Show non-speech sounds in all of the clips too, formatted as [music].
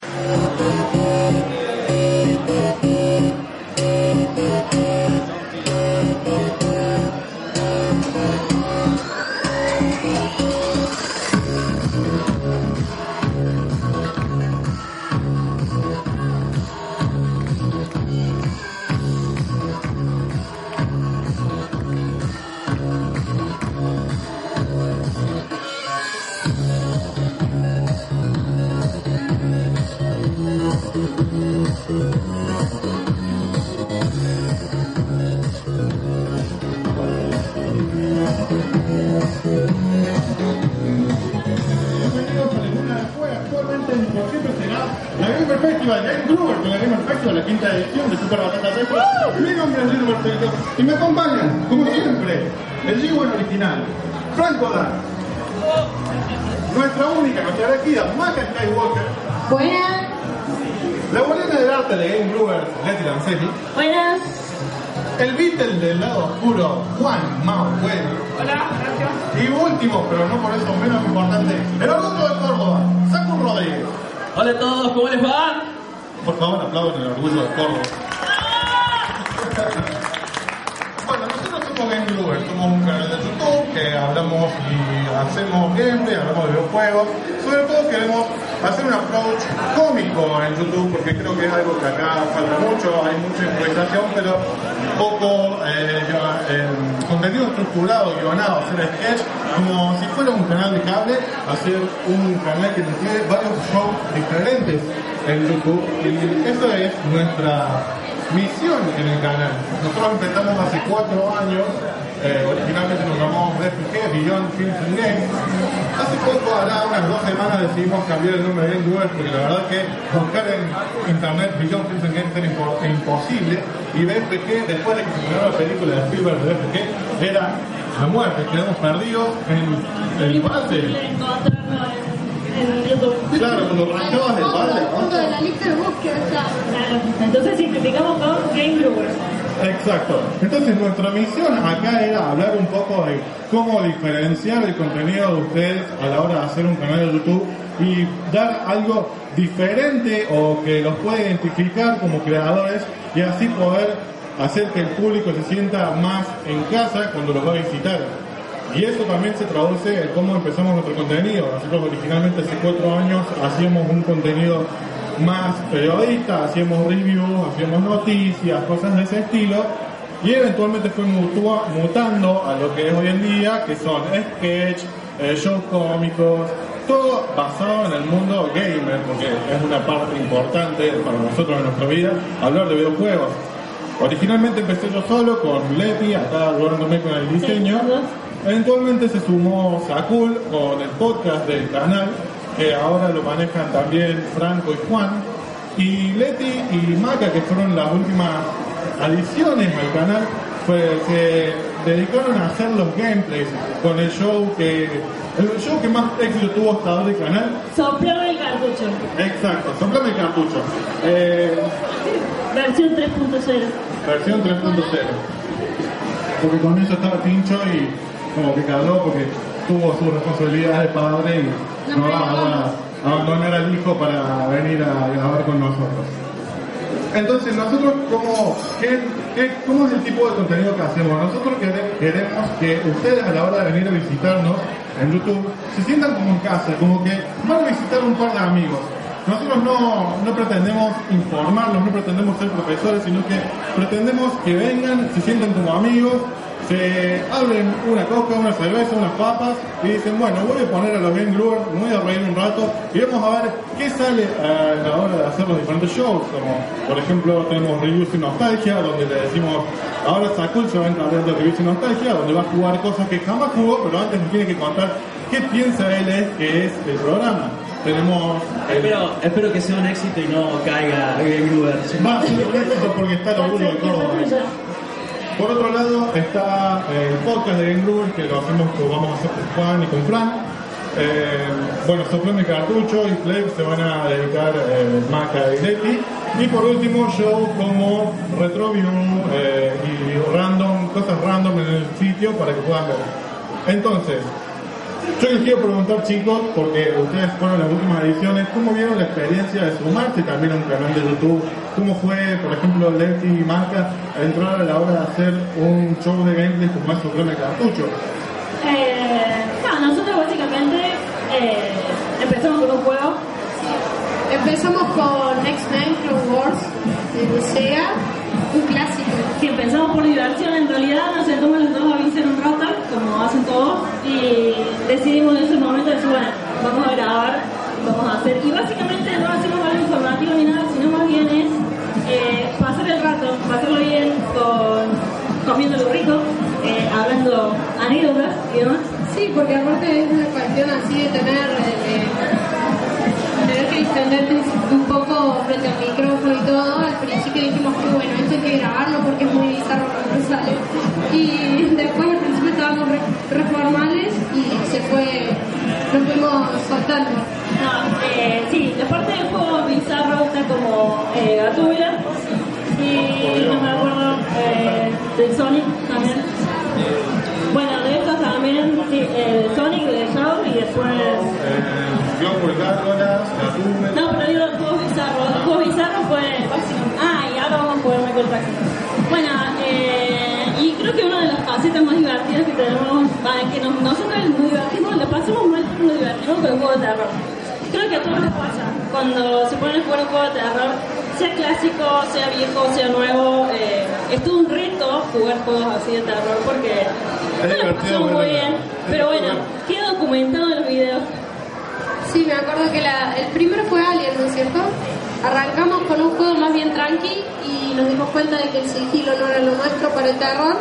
Thank you. Y me acompañan, como siempre, el G1 original, Franco Dan, nuestra única, nuestra elegida, Maca Skywalker, Buenas, la bolena del arte de Game Gruber, Leti Lancelli, buenas. el Beatle del lado oscuro, Juan Mao Bueno. Hola, gracias. Y último, pero no por eso menos importante, el orgullo de Córdoba, Saku Rodríguez. Hola a todos, ¿cómo les va? Por favor, aplaudan el orgullo de Córdoba. Nosotros somos un canal de YouTube que hablamos y hacemos gameplay, hablamos de videojuegos. Sobre todo queremos hacer un approach cómico en YouTube porque creo que es algo que acá falta mucho, hay mucha improvisación, pero poco eh, eh, contenido estructurado, guionado, hacer sketch, como si fuera un canal de cable, hacer un canal que tiene varios shows diferentes en YouTube. Y eso es nuestra misión en el canal. Nosotros empezamos hace cuatro años, eh, originalmente nos llamamos BFG, Beyond Films and Games. Hace poco, ahora unas dos semanas decidimos cambiar el nombre de Doers porque la verdad que buscar en internet Beyond Films and Games era impo- imposible y BFG, después de que se estrenó la película de Spielberg de BFG, era la muerte, quedamos perdidos en el balde. En, YouTube. Claro, cuando arrancabas del balde, ¿no? Fondo de la lista de búsqueda está. Claro. Entonces simplificamos con Game Growers. Exacto. Entonces nuestra misión acá era hablar un poco de cómo diferenciar el contenido de ustedes a la hora de hacer un canal de YouTube y dar algo diferente o que los pueda identificar como creadores y así poder hacer que el público se sienta más en casa cuando los va a visitar. Y eso también se traduce en cómo empezamos nuestro contenido. Nosotros originalmente hace cuatro años hacíamos un contenido más periodista, hacíamos reviews, hacíamos noticias, cosas de ese estilo. Y eventualmente fue mutua- mutando a lo que es hoy en día, que son sketch, eh, shows cómicos, todo basado en el mundo gamer, porque es una parte importante para nosotros en nuestra vida, hablar de videojuegos. Originalmente empecé yo solo con Leti, acá ayudándome con el diseño. Eventualmente se sumó Sakul con el podcast del canal, que ahora lo manejan también Franco y Juan. Y Leti y Maca, que fueron las últimas adiciones al canal, pues se dedicaron a hacer los gameplays con el show que el show que más éxito tuvo hasta ahora el canal. Soplar el cartucho. Exacto, soplame el cartucho. Eh, Versión 3.0. versión 3.0. Porque con eso estaba pincho y como que caló porque tuvo su responsabilidad de padre y no va a abandonar al hijo para venir a grabar con nosotros. Entonces, nosotros, ¿cómo, qué, qué- ¿cómo es el tipo de contenido que hacemos? Nosotros quere- queremos que ustedes a la hora de venir a visitarnos en YouTube se sientan como en casa, como que van a visitar un par de amigos. Nosotros no, no pretendemos informarlos, no pretendemos ser profesores, sino que pretendemos que vengan, se sientan como amigos, se abren una coca, una cerveza, unas papas y dicen, bueno, voy a poner a los Game Growers, me voy a reír un rato y vamos a ver qué sale a la hora de hacer los diferentes shows, como por ejemplo tenemos Reviews y Nostalgia, donde le decimos, ahora Sakul se va a encargar de Reviews y Nostalgia, donde va a jugar cosas que jamás jugó, pero antes nos tiene que contar qué piensa él es que es el programa. tenemos el... Espero, espero que sea un éxito y no caiga Game Gruber. Va a ser un éxito porque está el orgullo de Córdoba. Por otro lado está el podcast de Game Gruber que lo hacemos, lo vamos a hacer con Juan y con Fran. Eh, bueno, Soplón de Cartucho y Flex se van a dedicar eh, Maca y Leti. Y por último, show como Retroview eh, y random, cosas random en el sitio para que puedan ver. Entonces, yo les quiero preguntar chicos, porque ustedes fueron las últimas ediciones, ¿cómo vieron la experiencia de sumarse también a un canal de YouTube? ¿Cómo fue, por ejemplo, Leti y Marca a entrar a la hora de hacer un show de gameplay como es Soplón de Cartucho? Eh, no, nosotros básicamente eh, empezamos con un juego. Empezamos con X-Men Clone Wars de Sega, un clásico. Si empezamos por diversión, en realidad nos sentamos los dos a vencer un rato, como hacen todos, y decidimos en ese momento decir, bueno, vamos a grabar, vamos a hacer. Y básicamente no hacemos algo informativo ni nada, sino más bien es eh, pasar el rato, pasarlo bien, con, comiendo lo rico, eh, hablando anécdotas y demás. Sí, porque aparte es una cuestión así de tener, eh, tener que distenderte un poco frente al micrófono y todo. Al principio dijimos que bueno, esto hay que grabarlo porque es muy bizarro cuando sale. Y [laughs] después al principio estábamos re, re formales y se fue, nos fuimos soltando. No, eh, sí, la parte del juego bizarro está como eh, Gatúbela y no me acuerdo eh, del Sonic también. Bueno, de estos también, sí, el Sonic de Shadow y después. Eh, Global Gárgolas, Gatúbela... No, pero digo el juego bizarro. El juego bizarro fue. Ah, y ahora vamos a jugar Michael Jackson. Divertidas que tenemos, va, que nos, nosotros nos divertimos, lo pasamos mal, pero nos divertimos con el juego de terror. Creo que a todos les pasa. Cuando se ponen a jugar un juego de terror, sea clásico, sea viejo, sea nuevo, eh, es todo un reto jugar juegos así de terror porque no lo divertido, pasamos muy bien. Pero bueno, divertido. queda documentado en los videos. Sí, me acuerdo que la- el primero fue Alien, ¿no es cierto? Arrancamos con un juego más bien tranqui y nos dimos cuenta de que el sigilo no era lo nuestro para el terror.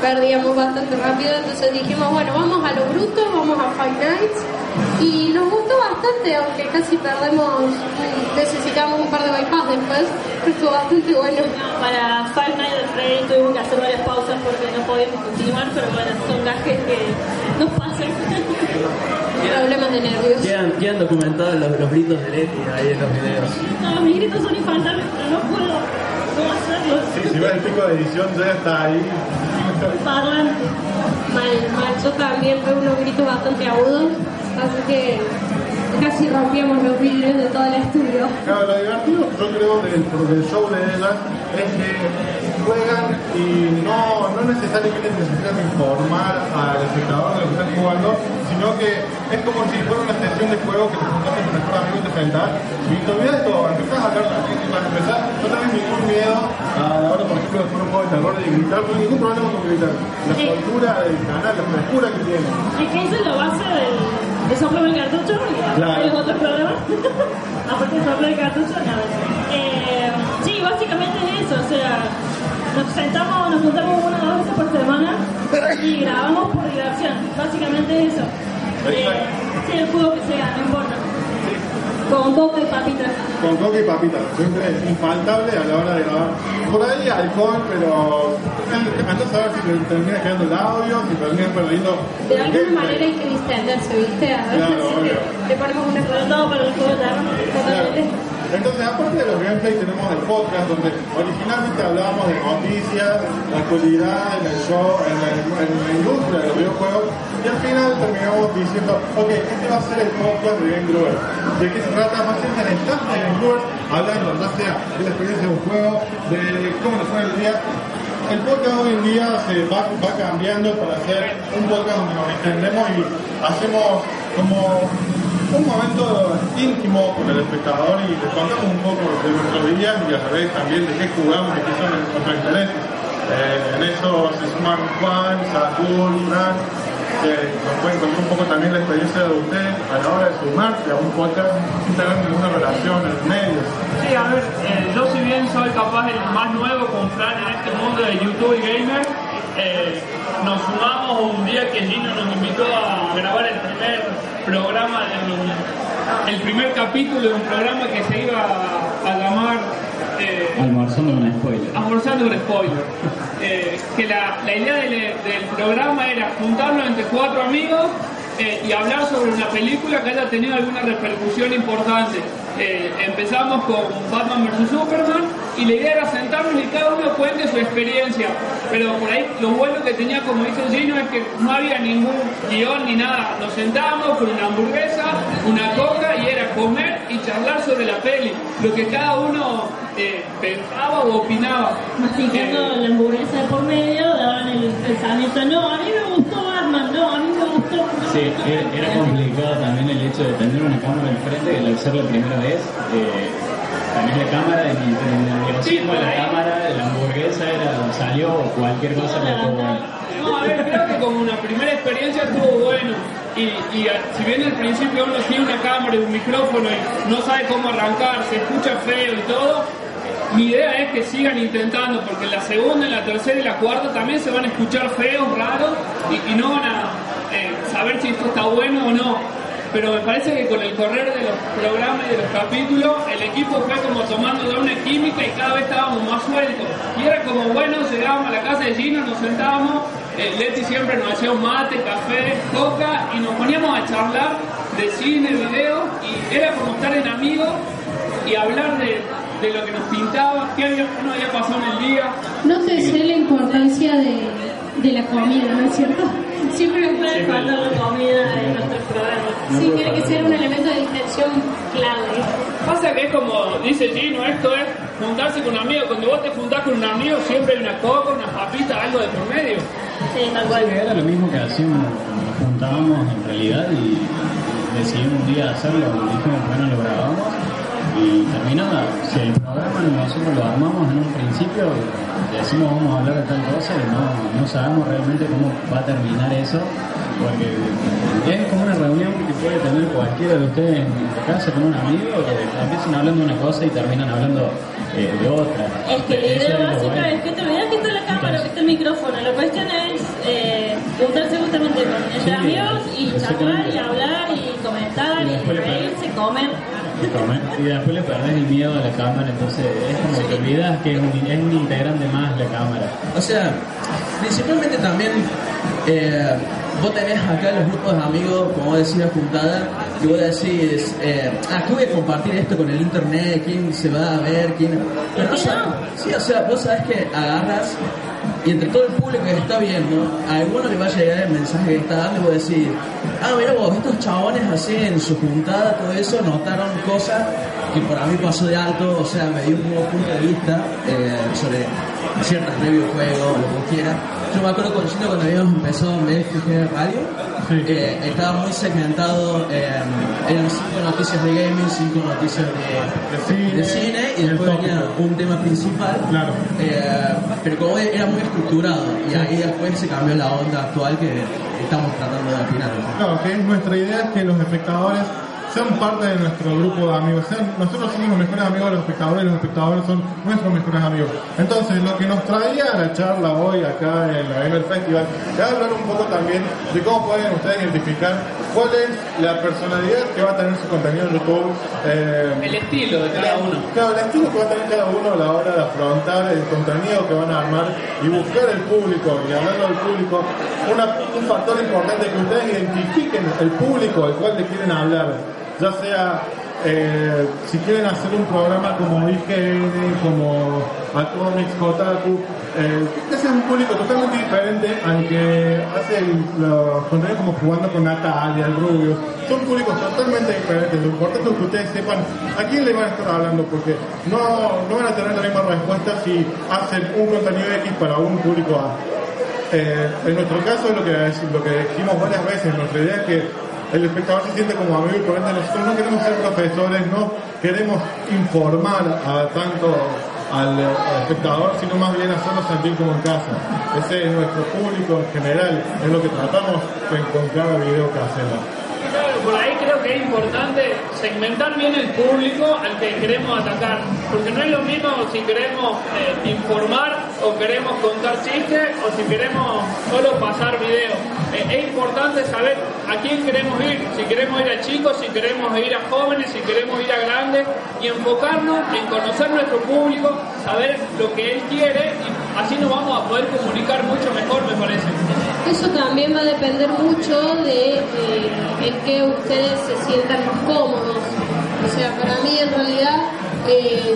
Perdíamos bastante rápido, entonces dijimos, bueno, vamos a lo bruto, vamos a Five Nights. Y nos gustó bastante, aunque casi perdemos, necesitamos un par de bypass después, pero estuvo bastante bueno. Para Five Nights at Freddy's tuvimos que hacer varias pausas porque no podíamos continuar, pero bueno, son gajes que nos pasan. [laughs] Problemas de nervios. Quedan, quedan documentados los, los gritos de Leti ahí en los videos. No, mis gritos son infantiles, pero no puedo no hacerlos. Sí, si ves el pico de edición ya está ahí. Parlante. Mal, también tuve unos gritos bastante agudos, así que casi rompíamos los vidrios de todo el estudio. Claro, lo divertido yo creo del, show de ellas es que juegan y no, no necesariamente necesitan informar al espectador de lo que están jugando, sino que es como si fuera una sesión de juego que te juntás con mejor amigo y te sentás y te olvidas de todo, empezás a hablar también y vas a empezar, no tenés ningún miedo a la hora, por ejemplo, de jugar un juego de terror y gritar, no hay ningún problema con gritar. La Sí. soltura del canal, la frescura que tiene. Es que esa es la base del, de soplo del cartucho y Claro. hay otros problemas. [laughs] Aparte de soplo del cartucho, nada. Eh, sí, básicamente es eso, o sea, nos sentamos, nos juntamos una o dos veces por semana y grabamos por diversión. Básicamente es eso. Eh, sí, el juego que sea, no importa. Con boca y papitas. Con coca y papitas, siempre es infaltable a la hora de grabar. Por ahí alcohol, pero andás a ver si te termina quedando el audio, si terminas perdiendo. De alguna manera hay que distenderse, ¿viste? A veces Claro, que le ponemos Sobre todo para el juego de. Entonces, aparte de los gameplays, tenemos el podcast donde originalmente hablábamos de noticias, la actualidad en el show, en la, industria de los videojuegos, y al final terminamos diciendo, ok, este va a ser el podcast de Game Growers. ¿De qué se trata? Va a ser el staff de Game Growers hablando ya sea de la experiencia de un juego, de cómo nos fue el día. El podcast hoy en día se va, va cambiando para hacer un podcast donde nos extendemos y hacemos como un momento íntimo con el espectador y les contamos un poco de nuestros días y a la vez también de qué jugamos y qué son nuestros intereses. Eh, en eso se suman Juan, Saúl, que nos pueden contar un poco también la experiencia de ustedes a la hora de sumarse a un podcast sin tener ninguna relación en el medio. Sí, a ver, eh, yo si bien soy capaz el más nuevo con Fran en este mundo de YouTube y gamer, eh, nos sumamos un día que Gino nos invitó a grabar el primer programa de, el primer capítulo de un programa que se iba a, a llamar eh, Almorzando con spoiler. almorzando un spoiler. [laughs] Eh, que la, la idea del, del programa era juntarnos entre cuatro amigos eh, y hablar sobre una película que haya tenido alguna repercusión importante. Empezamos con Batman vs Superman y la idea era sentarnos y cada uno cuente su experiencia. Pero por ahí lo bueno que tenía, como dice Gino, es que no había ningún guion ni nada. Nos sentábamos con una hamburguesa, una coca y era comer y charlar sobre la peli. Lo que cada uno eh, pensaba o opinaba. Masticando Eh, la hamburguesa de por medio, daban el pensamiento, no, a mí me gustó Batman, no, a mí me gustó... Sí, era, era complicado también el hecho de tener una cámara enfrente, al ser la primera vez, eh, también la cámara, el nerviosismo de la cámara, la hamburguesa era, salió cualquier cosa que. No, a ver, creo que como una primera experiencia estuvo bueno. Y, y a- si bien al principio uno tiene una cámara y un micrófono y no sabe cómo arrancar, se escucha feo y todo, mi idea es que sigan intentando, porque en la segunda, en la tercera y la cuarta también se van a escuchar feos, raros, y, y no van a eh, saber si esto está bueno o no. Pero me parece que con el correr de los programas y de los capítulos, el equipo fue como tomando de una química y cada vez estábamos más sueltos. Y era como, bueno, llegábamos a la casa de Gino, nos sentábamos, eh, Leti siempre nos hacía un mate, café, coca, y nos poníamos a charlar de cine, video, y era como estar en amigos y hablar de, de lo que nos pintaba, qué había, había pasado en el día. No te sé la importancia de, de la comida, ¿no es cierto? Siempre me Puede faltar la comida en nuestros programas. Sí, tiene que ser un elemento de distensión clave. Pasa que es como dice Gino, esto es juntarse con amigos. Cuando vos te juntás con un amigo, siempre hay una coca, una papita, algo de por medio. Sí, tal cual. Era lo mismo que hacíamos, nos juntábamos en realidad y decidimos un día hacerlo, dijimos, bueno, lo grabamos y terminaba. Si el programa nosotros lo armamos en un principio, decimos vamos a hablar de tal cosa y no, no sabemos realmente cómo va a terminar eso, porque es como una reunión que puede tener cualquiera de ustedes en casa con un amigo, que empiezan hablando de una cosa y terminan hablando eh, de otra. Es que la idea básica es que te olvidas que está la cámara, que está el micrófono. La cuestión es eh, juntarse justamente con, entre Sí, amigos y charlar y hablar y comentar Y y, reírse, comer. Y después le perdés el miedo a la cámara, entonces es como que olvidas que es un, es un integrante más la cámara. O sea, principalmente también eh, vos tenés acá los grupos de amigos, como vos decías, juntada, y vos decís, eh, ah, ¿qué voy a compartir esto con el internet? ¿Quién se va a ver? ¿Quién? Pero no sabes, sí, o sea, vos sabés que agarras y entre todo el público que está viendo, a alguno le va a llegar el mensaje que está dando y vos decís, ah, mira vos, estos chabones así en su juntada, todo eso, notaron cosas que por a mí pasó de alto, o sea, me dio un nuevo punto de vista eh, sobre ciertas de juegos, lo que quiera. Yo me acuerdo con Gino cuando habíamos empezado BFG Radio, eh, estaba muy segmentado, eh, eran cinco noticias de gaming, cinco noticias de, De cine, de cine y después venía un tema principal. Claro. Eh, pero como era muy estructurado y ahí después se cambió la onda actual que estamos tratando de afinar. Claro, que es nuestra idea es que los espectadores sean parte de nuestro grupo de amigos. Sean- nosotros somos los mejores amigos de los espectadores, los espectadores son nuestros mejores amigos. Entonces, lo que nos traía a la charla hoy acá en la Gamer Festival es hablar un poco también de cómo pueden ustedes identificar cuál es la personalidad que va a tener su contenido en YouTube. eh, El estilo de cada uno. Claro, el estilo que va a tener cada uno a la hora de afrontar el contenido que van a armar y buscar el público y hablando del público, una- un factor importante que ustedes identifiquen el público al cual le quieren hablar, ya sea eh, si quieren hacer un programa como IGN, como Atomics, Kotaku, eh, ese es un público totalmente diferente al que hace el- los contenidos como jugando con Natalia, el Rubio. Son públicos totalmente diferentes. Lo importante es que ustedes sepan a quién le van a estar hablando, porque no, no van a tener la misma respuesta si hacen un contenido X para un público A. Eh, en nuestro caso lo que, lo que dijimos varias veces, nuestra idea es que el espectador se siente como amigo y por ende nosotros no queremos ser profesores, no queremos informar a tanto al, espectador, sino más bien hacerlo sentir como en casa. Ese es nuestro público en general, es lo que tratamos con cada video que hacemos. Claro, por ahí creo es importante segmentar bien el público al que queremos atacar. porque no es lo mismo si queremos eh, informar o queremos contar chistes o si queremos solo pasar video. Eh, es importante saber a quién queremos ir, si queremos ir a chicos, si queremos ir a jóvenes, si queremos ir a grandes y enfocarnos en conocer nuestro público, saber lo que él quiere y así nos vamos a poder comunicar mucho mejor, me parece. Eso también va a depender mucho de eh, en qué ustedes se sientan cómodos. O sea, para mí en realidad, eh,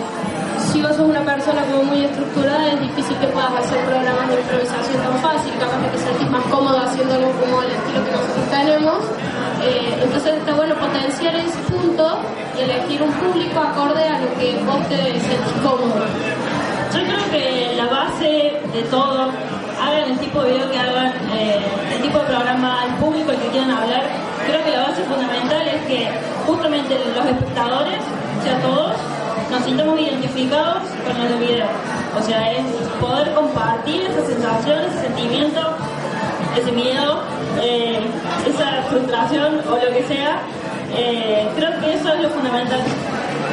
si vos sos una persona como muy estructurada, es difícil que puedas hacer programas de improvisación tan fácil, capaz que te sentís más cómodo haciendo algo como el estilo que nosotros tenemos. Eh, entonces está bueno potenciar ese punto y elegir un público acorde a lo que vos te sentís cómodo. Yo creo que la base de todo, hagan el tipo de video que hagan, eh, el tipo de programa, el público al que quieran hablar, creo que la base fundamental es que justamente los espectadores, o sea todos, nos sintamos identificados con el video. O sea, es poder compartir esa sensación, ese sentimiento, ese miedo, eh, esa frustración o lo que sea. Eh, creo que eso es lo fundamental.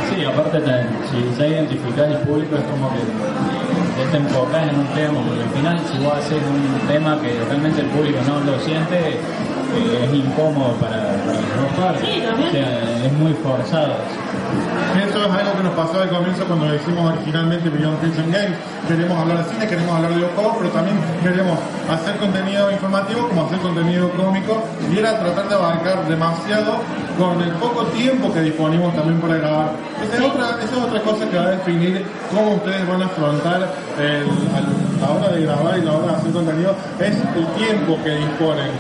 Sí, aparte te- si ya identificás el público es como que te enfocás en un tema, porque al final si vos haces un tema que realmente el público no lo siente, eh, es incómodo para, para las dos partes. Sí, también. O sea, es muy forzado. Eso es algo que nos pasó al comienzo cuando hicimos originalmente Beyond Fiction Games. Queremos hablar de cine, queremos hablar de videojuegos, pero también queremos hacer contenido informativo como hacer contenido cómico y era tratar de abarcar demasiado con el poco tiempo que disponimos también para grabar. Esa es otra, esa es otra cosa que va a definir cómo ustedes van a afrontar el- la hora de grabar y la hora de hacer contenido, es el tiempo que disponen.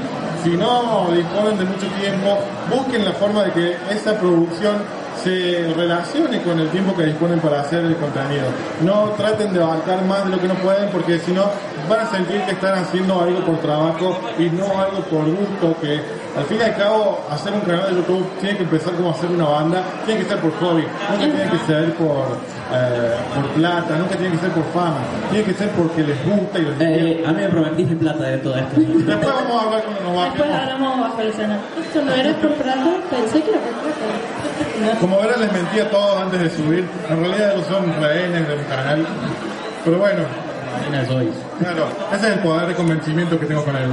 Si no disponen de mucho tiempo, busquen la forma de que esa producción se relacione con el tiempo que disponen para hacer el contenido. No traten de abarcar más de lo que no pueden porque si no van a sentir que están haciendo algo por trabajo y no algo por gusto, que al fin y al cabo hacer un canal de YouTube tiene que empezar como hacer una banda, tiene que ser por hobby, nunca tiene que ser por, eh, por plata, nunca tiene que ser por fama, tiene que ser porque les gusta y les Eh, a mí me prometiste plata de todo esto. Después vamos a hablar cuando nos Después bajemos. hablamos bajo el escenario. Esto no era por plata, pensé que era por plata. [laughs] Como verán, les mentí a todos antes de subir. En realidad ellos son rehenes del canal. Pero bueno, Claro, ese es el poder de convencimiento que tengo con él.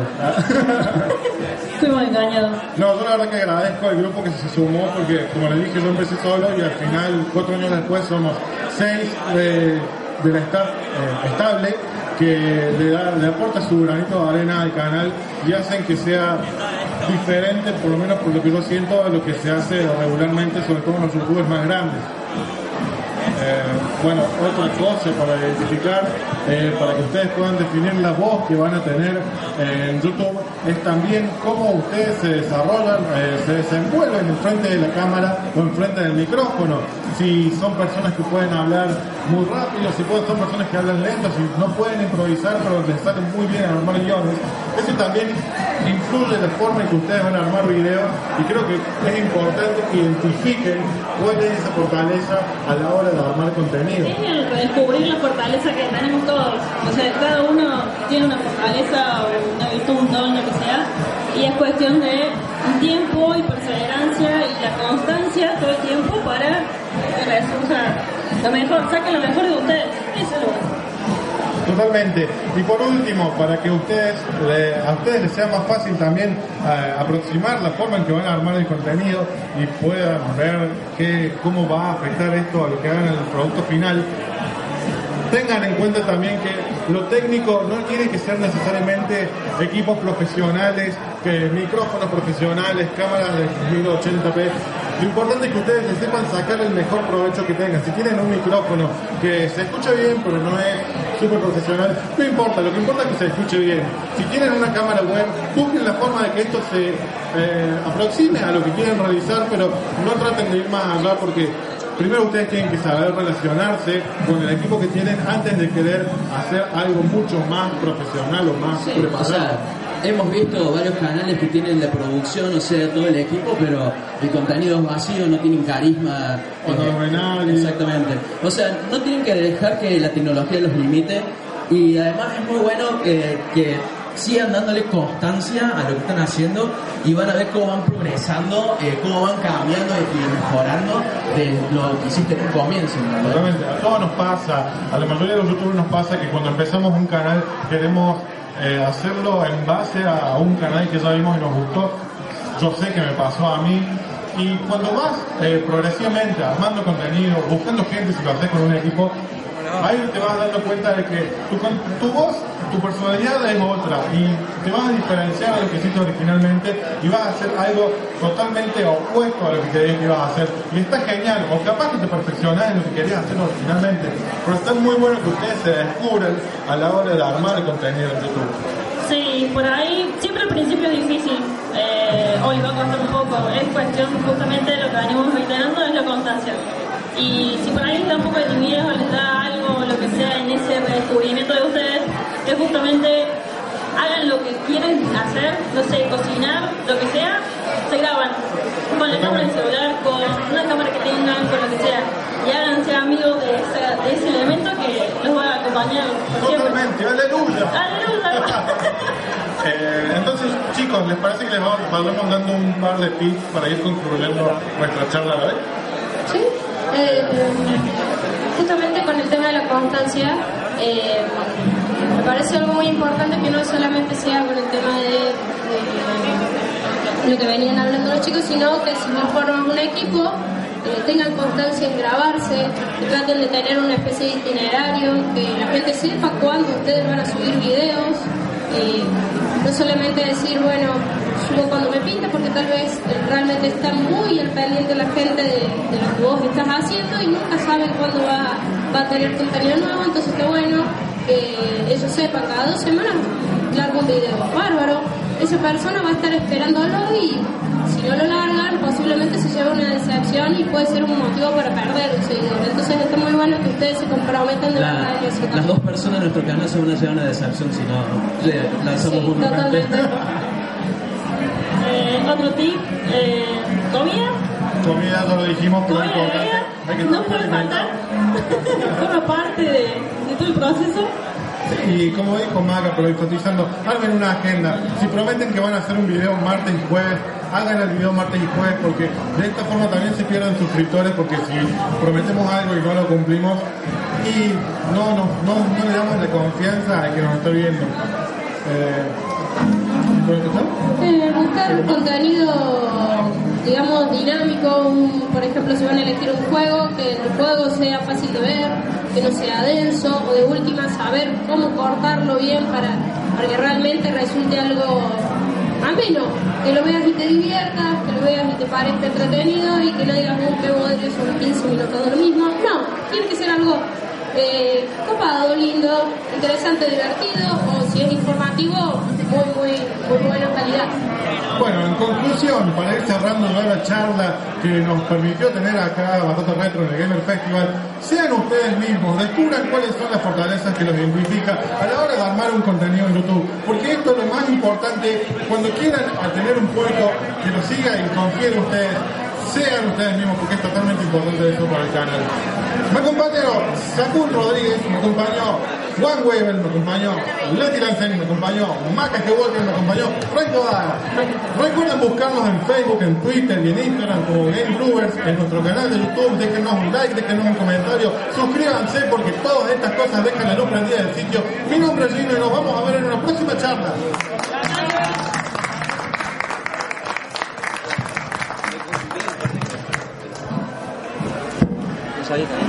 Fuimos engañados. No, yo la verdad que agradezco al grupo que se sumó porque, como les dije, yo empecé solo y al final, cuatro años después, somos seis de, del staff eh, estable que le, da, le aporta su granito de arena al canal y hacen que sea diferente, por lo menos por lo que yo siento, a lo que se hace regularmente, sobre todo en los youtubers más grandes. Eh, bueno, otra cosa para identificar, eh, para que ustedes puedan definir la voz que van a tener eh, en YouTube, es también cómo ustedes se desarrollan, eh, se desenvuelven en frente de la cámara o en frente del micrófono. Si son personas que pueden hablar muy rápido, si pueden, son personas que hablan lento, si no pueden improvisar, pero les salen muy bien a armar guiones. Eso también influye la forma en que ustedes van a armar videos y creo que es importante que identifiquen cuál es esa fortaleza a la hora de armar contenido. Es el descubrir la fortaleza que tenemos todos. O sea, cada uno tiene una fortaleza o una virtud, un don, lo que sea. Y es cuestión de tiempo y perseverancia y la constancia todo el tiempo para que resulta lo mejor, saquen lo mejor de ustedes. Eso es lo básico. Totalmente. Y por último, para que ustedes, a ustedes les sea más fácil también eh, aproximar la forma en que van a armar el contenido y puedan ver qué, cómo va a afectar esto a lo que hagan en el producto final, tengan en cuenta también que lo técnico no tiene que ser necesariamente equipos profesionales, que micrófonos profesionales, cámaras de 1080p. Lo importante es que ustedes le sepan sacar el mejor provecho que tengan. Si tienen un micrófono que se escucha bien, pero no es súper profesional, no importa, lo que importa es que se escuche bien. Si tienen una cámara web, busquen la forma de que esto se eh, aproxime a lo que quieren realizar, pero no traten de ir más allá porque Primero ustedes tienen que saber relacionarse con el equipo que tienen antes de querer hacer algo mucho más profesional o más Sí, o preparado. sea, hemos visto varios canales que tienen la producción, o sea, todo el equipo, pero el contenido es vacío, no tienen carisma. O eh. Exactamente. O sea, no tienen que dejar que la tecnología los limite y además es muy bueno que, que sigan dándole constancia a lo que están haciendo y van a ver cómo van progresando, eh, cómo van cambiando y mejorando de lo que hiciste en un comienzo. Totalmente, a todos nos pasa, a la mayoría de los youtubers nos pasa que cuando empezamos un canal queremos eh, hacerlo en base a un canal que ya vimos y nos gustó. Yo sé que me pasó a mí. Y cuando vas eh, progresivamente armando contenido, buscando gente, si lo haces con un equipo, ahí te vas dando cuenta de que tu, con- tu voz, tu personalidad es otra y te vas a diferenciar de lo que hiciste originalmente y vas a hacer algo totalmente opuesto a lo que creías que ibas a hacer. Y está genial, o capaz que te perfeccionás en lo que querías hacer originalmente, pero está muy bueno que ustedes se descubran a la hora de armar el contenido en YouTube. Sí, por ahí siempre al principio es difícil. Eh, hoy va a costar un poco. Es cuestión justamente de lo que venimos reiterando, es la constancia. Y si por ahí da un poco de timidez redescubrimiento de ustedes, es justamente hagan lo que quieren hacer, no sé, cocinar, lo que sea, se graban con la cámara del celular, con una cámara que tengan, con lo que sea. Y háganse amigos de, esa- de ese elemento que los va a acompañar. Totalmente, aleluya. ¡Aleluya! [laughs] Eh, entonces, chicos, ¿les parece que les vamos, vamos dando un par de tips para ir concluyendo nuestra charla de hoy? Sí. Eh, justamente con el tema de la constancia, eh, me parece algo muy importante que no solamente sea con el tema de, lo que venían hablando los chicos, sino que si vos forman un equipo, eh, tengan constancia en grabarse, que traten de tener una especie de itinerario, que la gente sepa cuándo ustedes van a subir videos. eh, no solamente decir, bueno, subo cuando me pinta, porque tal vez eh, realmente está muy al pendiente la gente de, de lo que vos estás haciendo y nunca saben cuándo va, va a tener contenido nuevo, entonces está bueno que ellos sepan cada dos semanas largo un video bárbaro, esa persona va a estar esperándolo y si no lo largan posiblemente se lleve una decepción y puede ser un motivo para perder un seguidor. Entonces está muy bueno que ustedes se comprometan de La- verdad en eso las dos personas de nuestro canal se van a llevar una decepción si no le lanzamos Sí. [laughs] Eh, otro tip, eh, comida, Comida, ya lo dijimos, pero es importante. No puede faltar, [laughs] forma parte de, de todo el proceso. Y como dijo Maga, pero enfatizando, armen una agenda. Si prometen que van a hacer un video martes y jueves, hagan el video martes y jueves, porque de esta forma también se pierden suscriptores, porque si prometemos algo y no lo cumplimos, y no, no, no, no le damos la confianza al que nos está viendo. Eh, ¿puedo? Eh, buscar contenido, digamos, dinámico, un- por ejemplo, si van a elegir un juego, que el juego sea fácil de ver, que no sea denso, o de última saber cómo cortarlo bien para, para que realmente resulte algo ameno, que lo veas y te diviertas, que lo veas y te parezca entretenido y que no digas, oh, qué bodrio, son 15 minutos de lo mismo. No, tiene que ser algo eh, copado, lindo, interesante, divertido, o si es informativo, muy, muy, muy buena calidad. Bueno, en conclusión, para ir cerrando nueva charla que nos permitió tener acá Batata Retro en el Gamer Festival, sean ustedes mismos, descubran cuáles son las fortalezas que los identifica a la hora de armar un contenido en YouTube, porque esto es lo más importante, cuando quieran tener un público que los siga y confíe en ustedes, sean ustedes mismos, porque es totalmente importante eso para el canal. Me acompañaron Sakun Rodríguez, me acompañó Juan Weber, me acompañó Leti Lanceni, me acompañó Maca Walker, me acompañó Franco Dara. Recuerden buscarnos en Facebook, en Twitter y en Instagram como Game Brewers, en nuestro canal de YouTube, déjenos un like, déjenos un comentario, suscríbanse porque todas estas cosas dejan la luz prendida del sitio. Mi nombre es Gino y nos vamos a ver en una próxima charla. ahí.